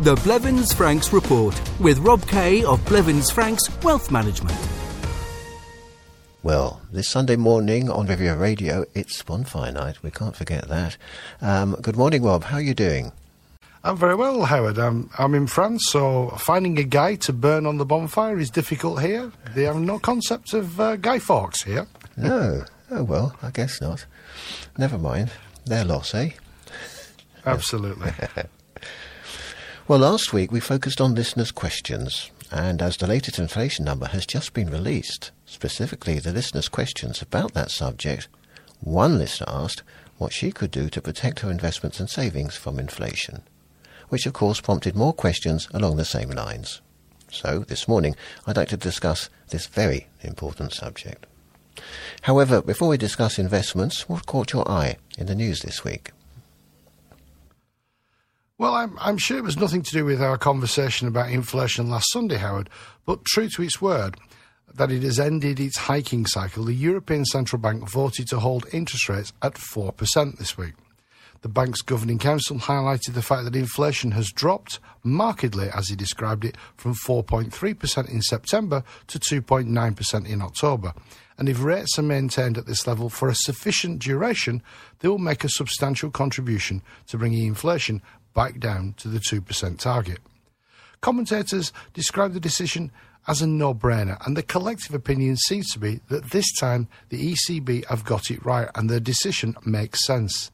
The Blevins Franks Report with Rob Kay of Blevins Franks Wealth Management. Well, this Sunday morning on Riviera Radio, it's bonfire night. We can't forget that. Um, good morning, Rob. How are you doing? I'm very well, Howard. I'm, I'm in France, so finding a guy to burn on the bonfire is difficult here. They have no concept of uh, Guy Fawkes here. No. Oh, well, I guess not. Never mind. Their loss, eh? Absolutely. well, last week we focused on listeners' questions, and as the latest inflation number has just been released, specifically the listeners' questions about that subject, one listener asked what she could do to protect her investments and savings from inflation, which of course prompted more questions along the same lines. So, this morning, I'd like to discuss this very important subject. However, before we discuss investments, what caught your eye in the news this week? Well, I'm, I'm sure it was nothing to do with our conversation about inflation last Sunday, Howard, but true to its word that it has ended its hiking cycle, the European Central Bank voted to hold interest rates at 4% this week. The bank's governing council highlighted the fact that inflation has dropped markedly, as he described it, from 4.3% in September to 2.9% in October. And if rates are maintained at this level for a sufficient duration, they will make a substantial contribution to bringing inflation back down to the 2% target. Commentators describe the decision as a no brainer, and the collective opinion seems to be that this time the ECB have got it right and their decision makes sense.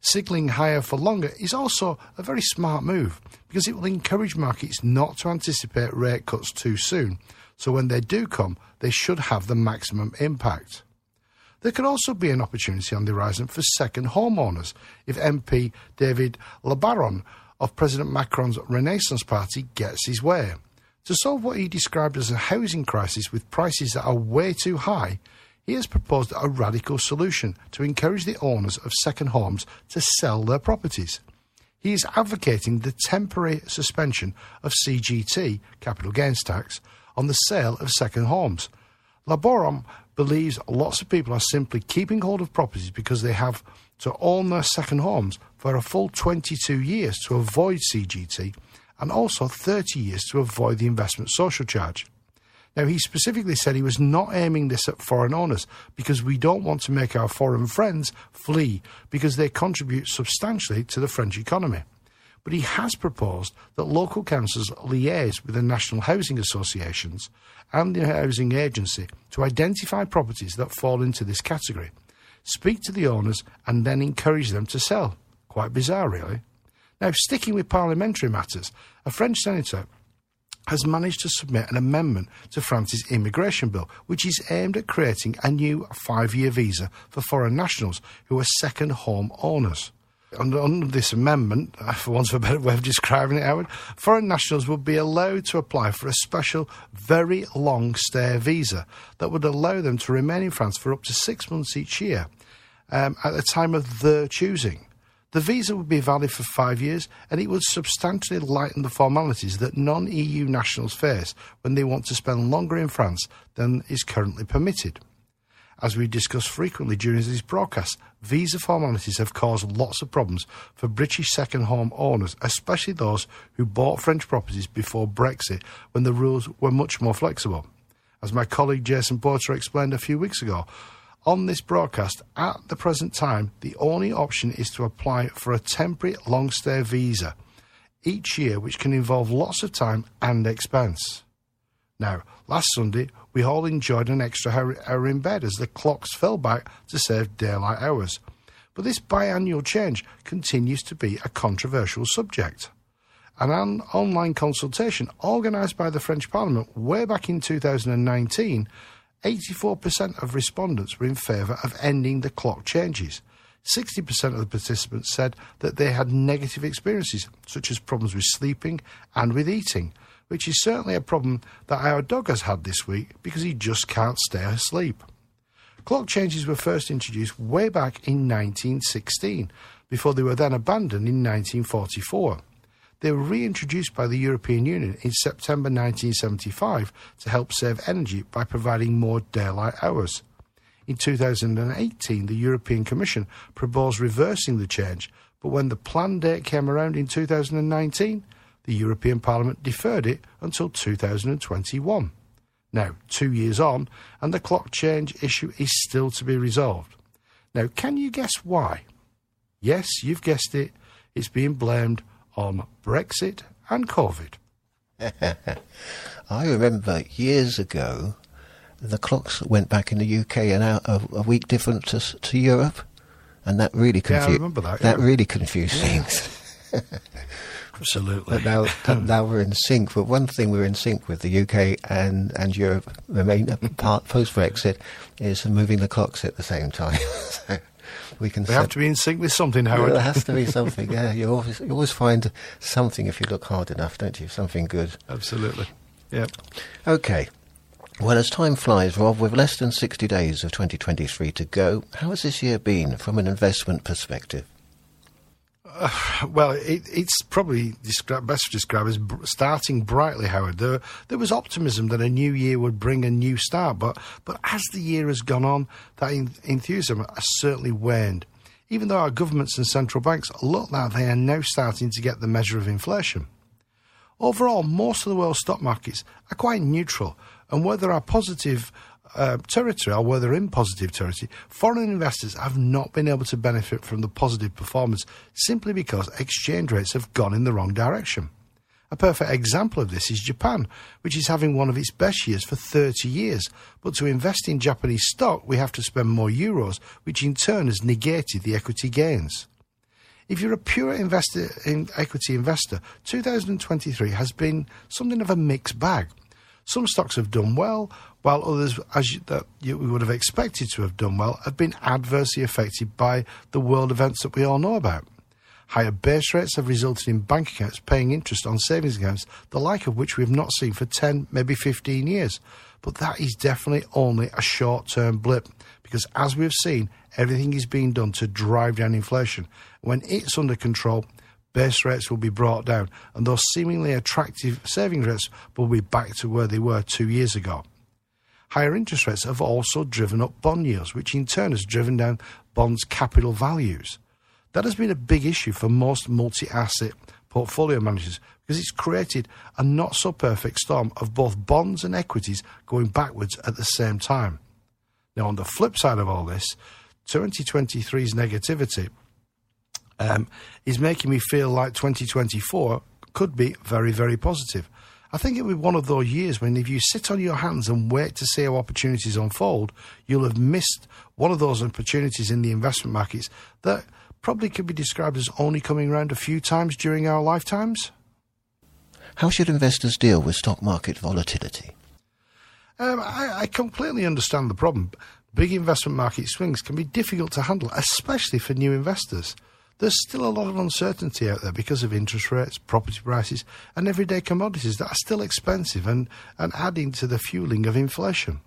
Signalling higher for longer is also a very smart move because it will encourage markets not to anticipate rate cuts too soon, so when they do come, they should have the maximum impact. There could also be an opportunity on the horizon for second homeowners if MP David Labaron of President Macron's Renaissance Party gets his way. To solve what he described as a housing crisis with prices that are way too high, he has proposed a radical solution to encourage the owners of second homes to sell their properties. He is advocating the temporary suspension of CGT, capital gains tax, on the sale of second homes. Laborum believes lots of people are simply keeping hold of properties because they have to own their second homes for a full 22 years to avoid CGT and also 30 years to avoid the investment social charge. Now, he specifically said he was not aiming this at foreign owners because we don't want to make our foreign friends flee because they contribute substantially to the French economy. But he has proposed that local councils liaise with the national housing associations and the housing agency to identify properties that fall into this category, speak to the owners, and then encourage them to sell. Quite bizarre, really. Now, sticking with parliamentary matters, a French senator has managed to submit an amendment to France's immigration bill, which is aimed at creating a new five year visa for foreign nationals who are second home owners. Under, under, this amendment, uh, for want of a better way of describing it, Howard, foreign nationals would be allowed to apply for a special, very long stay visa that would allow them to remain in France for up to six months each year um, at the time of their choosing. The visa would be valid for five years and it would substantially lighten the formalities that non EU nationals face when they want to spend longer in France than is currently permitted. As we discuss frequently during these broadcasts, visa formalities have caused lots of problems for British second home owners, especially those who bought French properties before Brexit when the rules were much more flexible. As my colleague Jason Porter explained a few weeks ago, on this broadcast, at the present time, the only option is to apply for a temporary long stay visa each year, which can involve lots of time and expense. Now, last Sunday, we all enjoyed an extra hour in bed as the clocks fell back to save daylight hours. But this biannual change continues to be a controversial subject. An online consultation organised by the French Parliament way back in 2019 84% of respondents were in favour of ending the clock changes. 60% of the participants said that they had negative experiences, such as problems with sleeping and with eating, which is certainly a problem that our dog has had this week because he just can't stay asleep. Clock changes were first introduced way back in 1916, before they were then abandoned in 1944. They were reintroduced by the European Union in September 1975 to help save energy by providing more daylight hours. In 2018, the European Commission proposed reversing the change, but when the planned date came around in 2019, the European Parliament deferred it until 2021. Now, two years on, and the clock change issue is still to be resolved. Now, can you guess why? Yes, you've guessed it. It's being blamed on Brexit and COVID. I remember years ago, the clocks went back in the UK an hour, a, a week different to, to Europe, and that really confused. Yeah, I remember that. That yeah. really confused things. Absolutely. But now, hmm. now we're in sync. But one thing we're in sync with the UK and, and Europe, remain uh, part post Brexit, is moving the clocks at the same time. so we can. We have to be in sync with something, Howard. There has to be something. Yeah, you always you always find something if you look hard enough, don't you? Something good. Absolutely. Yeah. Okay. Well, as time flies, Rob, with less than 60 days of 2023 to go, how has this year been from an investment perspective? Uh, well, it, it's probably described, best described as br- starting brightly, Howard. There, there was optimism that a new year would bring a new start, but, but as the year has gone on, that in, enthusiasm has certainly waned. Even though our governments and central banks look like they are now starting to get the measure of inflation. Overall, most of the world's stock markets are quite neutral, and where there are positive uh, territory or where they're in positive territory, foreign investors have not been able to benefit from the positive performance simply because exchange rates have gone in the wrong direction. A perfect example of this is Japan, which is having one of its best years for 30 years. But to invest in Japanese stock, we have to spend more euros, which in turn has negated the equity gains. If you're a pure investor in equity investor, 2023 has been something of a mixed bag. Some stocks have done well, while others, as you, that you, we would have expected to have done well, have been adversely affected by the world events that we all know about. Higher base rates have resulted in bank accounts paying interest on savings accounts, the like of which we have not seen for 10, maybe 15 years. But that is definitely only a short term blip because, as we have seen, everything is being done to drive down inflation. When it's under control, base rates will be brought down, and those seemingly attractive savings rates will be back to where they were two years ago. Higher interest rates have also driven up bond yields, which in turn has driven down bonds' capital values. That has been a big issue for most multi asset portfolio managers because it's created a not so perfect storm of both bonds and equities going backwards at the same time. Now, on the flip side of all this, 2023's negativity um, is making me feel like 2024 could be very, very positive. I think it will be one of those years when if you sit on your hands and wait to see how opportunities unfold, you'll have missed one of those opportunities in the investment markets that probably could be described as only coming around a few times during our lifetimes. How should investors deal with stock market volatility? Um, I, I completely understand the problem. Big investment market swings can be difficult to handle, especially for new investors. There's still a lot of uncertainty out there because of interest rates, property prices, and everyday commodities that are still expensive and, and adding to the fueling of inflation.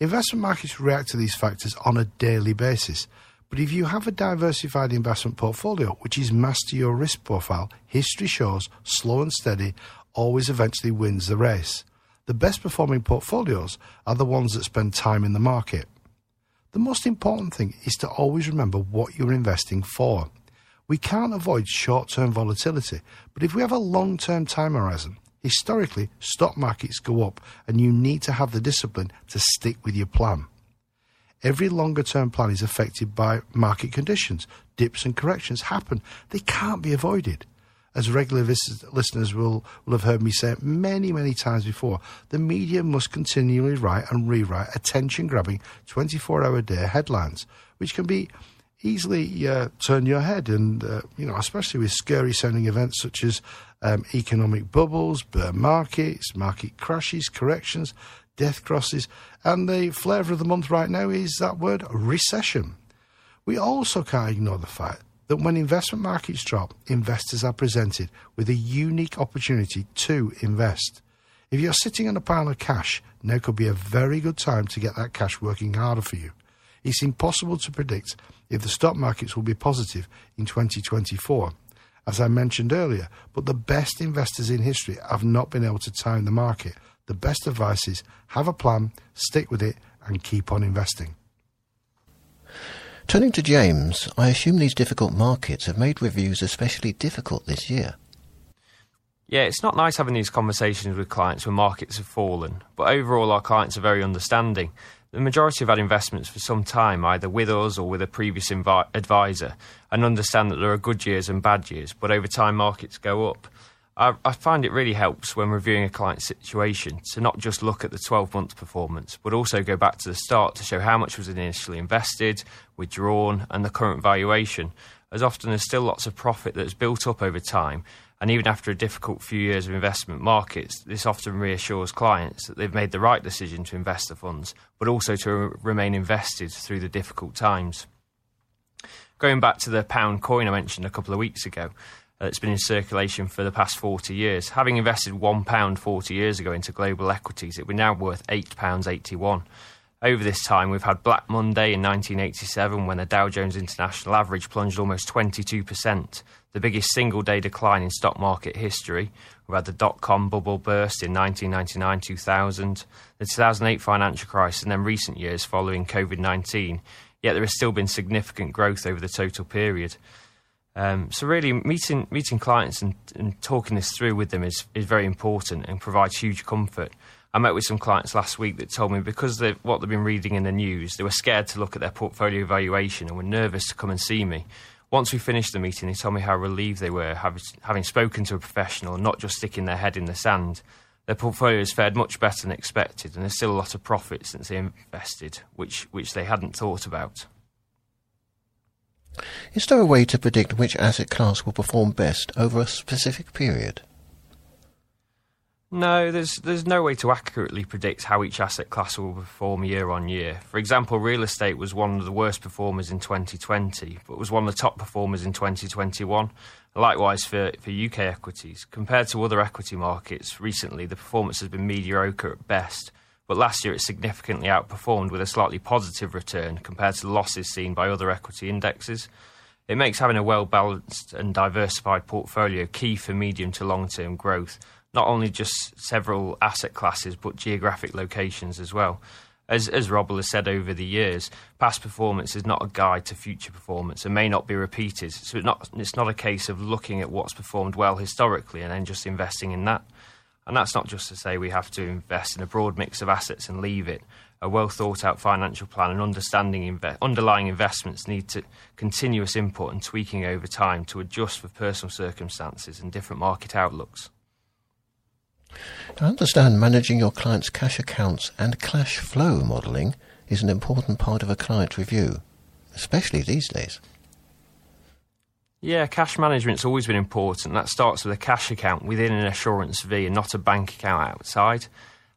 Investment markets react to these factors on a daily basis. But if you have a diversified investment portfolio which is to your risk profile, history shows slow and steady always eventually wins the race. The best performing portfolios are the ones that spend time in the market. The most important thing is to always remember what you're investing for. We can't avoid short term volatility, but if we have a long term time horizon, historically stock markets go up and you need to have the discipline to stick with your plan. Every longer term plan is affected by market conditions. Dips and corrections happen, they can't be avoided. As regular listeners will, will have heard me say many, many times before, the media must continually write and rewrite attention grabbing 24 hour day headlines, which can be easily uh, turn your head, and uh, you know, especially with scary sounding events such as um, economic bubbles, bear markets, market crashes, corrections, death crosses, and the flavour of the month right now is that word recession. We also can't ignore the fact that when investment markets drop, investors are presented with a unique opportunity to invest. If you're sitting on a pile of cash, now could be a very good time to get that cash working harder for you. It's impossible to predict if the stock markets will be positive in 2024, as I mentioned earlier, but the best investors in history have not been able to time the market. The best advice is have a plan, stick with it, and keep on investing. Turning to James, I assume these difficult markets have made reviews especially difficult this year. Yeah, it's not nice having these conversations with clients when markets have fallen, but overall, our clients are very understanding. The majority have had investments for some time, either with us or with a previous advisor, and understand that there are good years and bad years, but over time, markets go up. I, I find it really helps when reviewing a client's situation to not just look at the 12 month performance, but also go back to the start to show how much was initially invested, withdrawn, and the current valuation, as often there's still lots of profit that's built up over time. And even after a difficult few years of investment markets, this often reassures clients that they've made the right decision to invest the funds, but also to re- remain invested through the difficult times. Going back to the pound coin I mentioned a couple of weeks ago, uh, that's been in circulation for the past 40 years. Having invested £1 40 years ago into global equities, it would now worth £8.81. Over this time, we've had Black Monday in 1987 when the Dow Jones International Average plunged almost 22%, the biggest single day decline in stock market history. We've had the dot com bubble burst in 1999 2000, the 2008 financial crisis, and then recent years following COVID 19. Yet there has still been significant growth over the total period. Um, so really, meeting meeting clients and, and, talking this through with them is is very important and provides huge comfort. I met with some clients last week that told me because of what they've been reading in the news, they were scared to look at their portfolio valuation and were nervous to come and see me. Once we finished the meeting, they told me how relieved they were having, spoken to a professional, and not just sticking their head in the sand. Their portfolio has fared much better than expected, and there's still a lot of profit since they invested, which which they hadn't thought about. Is there a way to predict which asset class will perform best over a specific period? No, there's there's no way to accurately predict how each asset class will perform year on year. For example, real estate was one of the worst performers in 2020, but was one of the top performers in 2021. Likewise for, for UK equities. Compared to other equity markets recently, the performance has been mediocre at best, but last year it significantly outperformed with a slightly positive return compared to the losses seen by other equity indexes. It makes having a well balanced and diversified portfolio key for medium to long term growth, not only just several asset classes but geographic locations as well. As, as Robble has said over the years, past performance is not a guide to future performance and may not be repeated. So it's not, it's not a case of looking at what's performed well historically and then just investing in that. And that's not just to say we have to invest in a broad mix of assets and leave it. A well thought out financial plan and understanding inve- underlying investments need to continuous input and tweaking over time to adjust for personal circumstances and different market outlooks. I understand managing your client's cash accounts and cash flow modelling is an important part of a client review, especially these days. Yeah, cash management's always been important. That starts with a cash account within an Assurance Vie and not a bank account outside.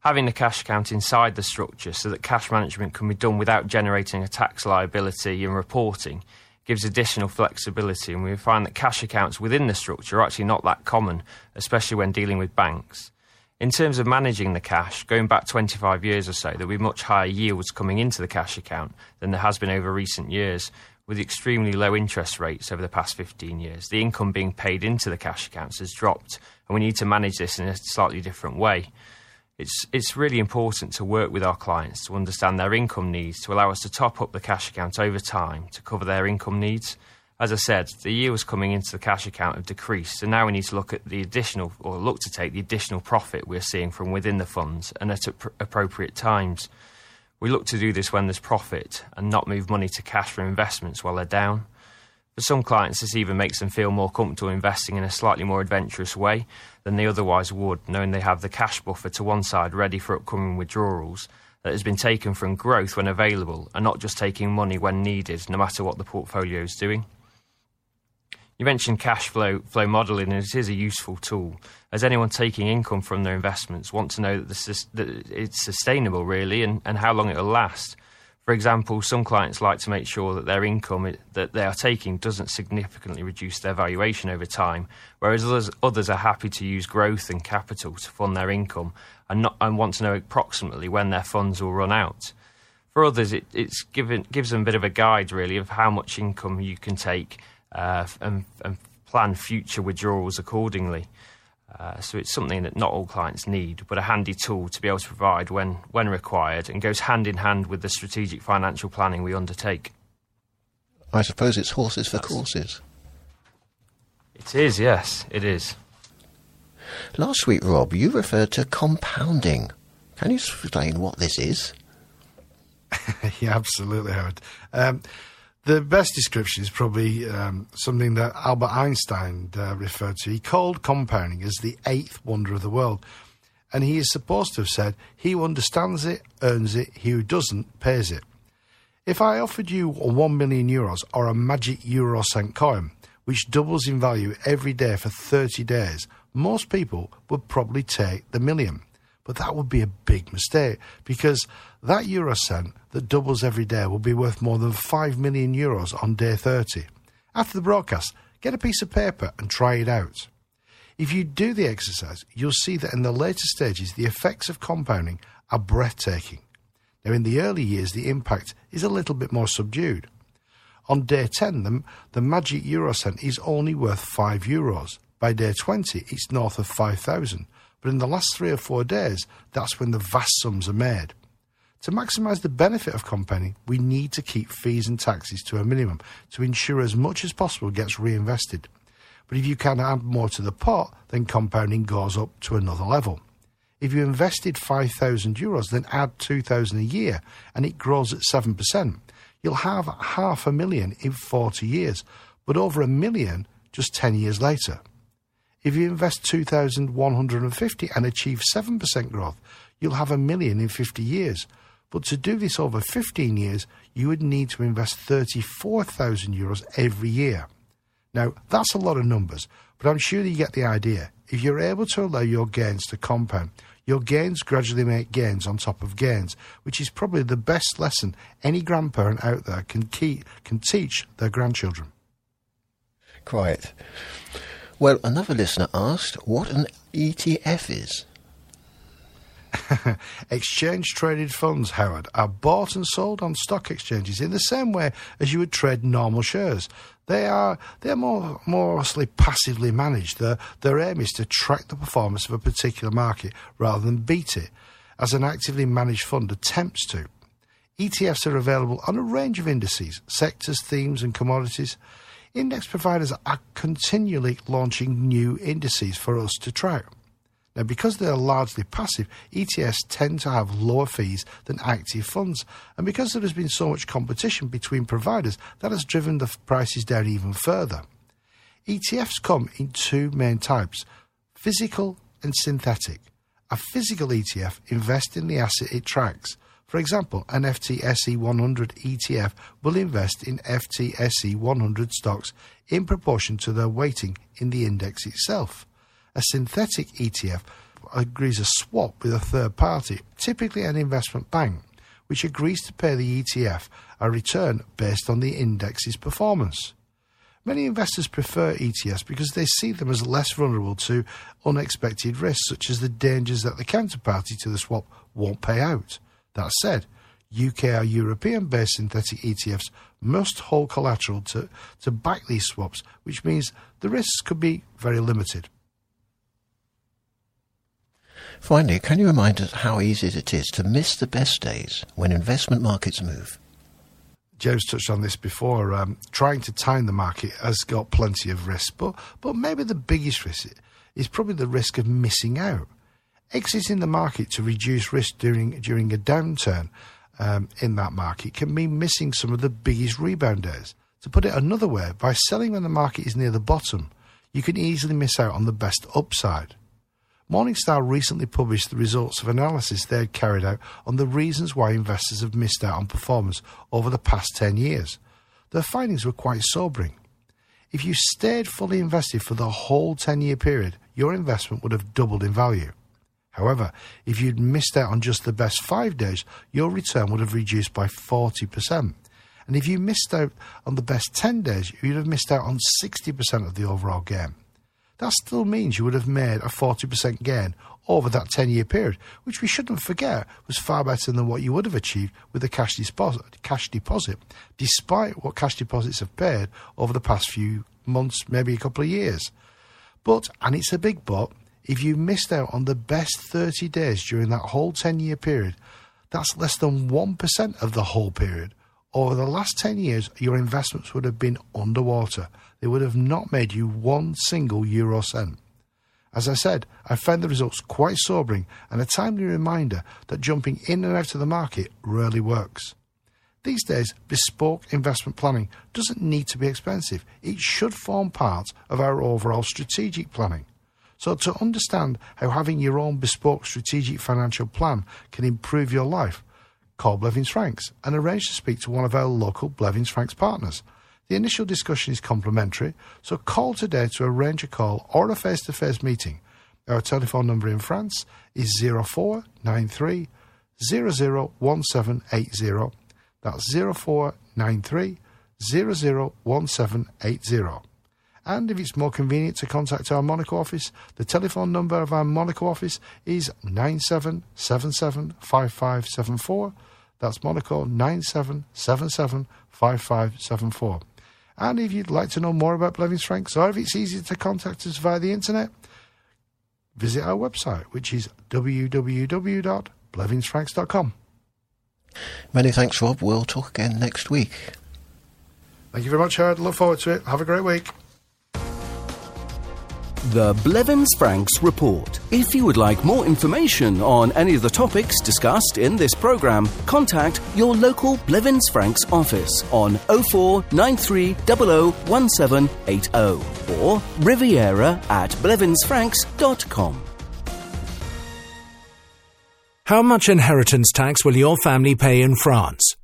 Having the cash account inside the structure so that cash management can be done without generating a tax liability and reporting gives additional flexibility. And we find that cash accounts within the structure are actually not that common, especially when dealing with banks. In terms of managing the cash, going back 25 years or so, there'll be much higher yields coming into the cash account than there has been over recent years, with extremely low interest rates over the past 15 years, the income being paid into the cash accounts has dropped, and we need to manage this in a slightly different way. It's, it's really important to work with our clients to understand their income needs to allow us to top up the cash account over time to cover their income needs. As I said, the yields coming into the cash account have decreased, so now we need to look at the additional, or look to take the additional profit we're seeing from within the funds and at appropriate times. We look to do this when there's profit and not move money to cash for investments while they're down. For some clients, this even makes them feel more comfortable investing in a slightly more adventurous way than they otherwise would, knowing they have the cash buffer to one side ready for upcoming withdrawals that has been taken from growth when available and not just taking money when needed, no matter what the portfolio is doing. You mentioned cash flow flow modelling, and it is a useful tool. As anyone taking income from their investments want to know that, that it's sustainable, really, and, and how long it will last. For example, some clients like to make sure that their income that they are taking doesn't significantly reduce their valuation over time, whereas others, others are happy to use growth and capital to fund their income and, not, and want to know approximately when their funds will run out. For others, it given, gives them a bit of a guide, really, of how much income you can take uh, and, and, plan future withdrawals accordingly. Uh, so it's something that not all clients need, but a handy tool to be able to provide when, when required and goes hand in hand with the strategic financial planning we undertake. I suppose it's horses for That's, courses. It is, yes, it is. Last week, Rob, you referred to compounding. Can you explain what this is? yeah, absolutely, Howard. Um, the best description is probably um, something that Albert Einstein uh, referred to. He called compounding as the eighth wonder of the world. And he is supposed to have said, He who understands it earns it, he who doesn't pays it. If I offered you 1 million euros or a magic euro cent coin, which doubles in value every day for 30 days, most people would probably take the million. But that would be a big mistake because that euro cent that doubles every day will be worth more than 5 million euros on day 30. After the broadcast, get a piece of paper and try it out. If you do the exercise, you'll see that in the later stages, the effects of compounding are breathtaking. Now, in the early years, the impact is a little bit more subdued. On day 10, the, the magic euro cent is only worth 5 euros. By day 20, it's north of 5,000. But in the last three or four days, that's when the vast sums are made. To maximise the benefit of compounding, we need to keep fees and taxes to a minimum to ensure as much as possible gets reinvested. But if you can add more to the pot, then compounding goes up to another level. If you invested 5,000 euros, then add 2,000 a year and it grows at 7%. You'll have half a million in 40 years, but over a million just 10 years later. If you invest 2,150 and achieve 7% growth, you'll have a million in 50 years. But to do this over 15 years, you would need to invest 34,000 euros every year. Now, that's a lot of numbers, but I'm sure you get the idea. If you're able to allow your gains to compound, your gains gradually make gains on top of gains, which is probably the best lesson any grandparent out there can, can teach their grandchildren. Quite. Well, another listener asked what an ETF is. Exchange traded funds, Howard, are bought and sold on stock exchanges in the same way as you would trade normal shares. They are they're more mostly passively managed. Their their aim is to track the performance of a particular market rather than beat it, as an actively managed fund attempts to. ETFs are available on a range of indices, sectors, themes, and commodities. Index providers are continually launching new indices for us to track. Now, because they are largely passive, ETFs tend to have lower fees than active funds. And because there has been so much competition between providers, that has driven the prices down even further. ETFs come in two main types physical and synthetic. A physical ETF invests in the asset it tracks. For example, an FTSE 100 ETF will invest in FTSE 100 stocks in proportion to their weighting in the index itself. A synthetic ETF agrees a swap with a third party, typically an investment bank, which agrees to pay the ETF a return based on the index's performance. Many investors prefer ETFs because they see them as less vulnerable to unexpected risks, such as the dangers that the counterparty to the swap won't pay out. That said, UK or European based synthetic ETFs must hold collateral to, to back these swaps, which means the risks could be very limited. Finally, can you remind us how easy it is to miss the best days when investment markets move? James touched on this before. Um, trying to time the market has got plenty of risk, but but maybe the biggest risk is probably the risk of missing out. Exiting the market to reduce risk during during a downturn um, in that market can mean missing some of the biggest rebound days. To put it another way, by selling when the market is near the bottom, you can easily miss out on the best upside. Morningstar recently published the results of analysis they had carried out on the reasons why investors have missed out on performance over the past 10 years. Their findings were quite sobering. If you stayed fully invested for the whole 10 year period, your investment would have doubled in value. However, if you'd missed out on just the best five days, your return would have reduced by 40%. And if you missed out on the best 10 days, you'd have missed out on 60% of the overall gain. That still means you would have made a 40% gain over that 10 year period, which we shouldn't forget was far better than what you would have achieved with a cash deposit, cash deposit, despite what cash deposits have paid over the past few months, maybe a couple of years. But, and it's a big but, if you missed out on the best 30 days during that whole 10 year period, that's less than 1% of the whole period. Over the last 10 years, your investments would have been underwater. They would have not made you one single euro cent. As I said, I found the results quite sobering and a timely reminder that jumping in and out of the market rarely works. These days, bespoke investment planning doesn't need to be expensive. It should form part of our overall strategic planning. So, to understand how having your own bespoke strategic financial plan can improve your life, call Blevins Franks and arrange to speak to one of our local Blevins Franks partners. The initial discussion is complimentary, so call today to arrange a call or a face to face meeting. Our telephone number in France is 0493 001780. That's 0493 001780. And if it's more convenient to contact our Monaco office, the telephone number of our Monaco office is 97775574. That's Monaco 97775574. And if you'd like to know more about Blevins Franks or if it's easier to contact us via the internet, visit our website, which is www.blevinsfranks.com. Many thanks, Rob. We'll talk again next week. Thank you very much, Howard. Look forward to it. Have a great week. The Blevins Franks Report. If you would like more information on any of the topics discussed in this programme, contact your local Blevins Franks office on 0493 001780 or riviera at blevinsfranks.com. How much inheritance tax will your family pay in France?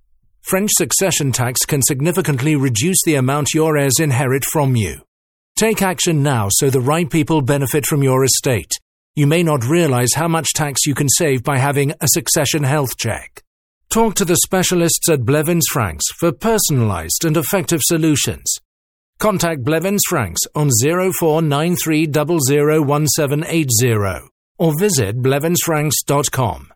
French succession tax can significantly reduce the amount your heirs inherit from you. Take action now so the right people benefit from your estate. You may not realize how much tax you can save by having a succession health check. Talk to the specialists at Blevins Franks for personalized and effective solutions. Contact Blevins Franks on 0493 or visit blevinsfranks.com.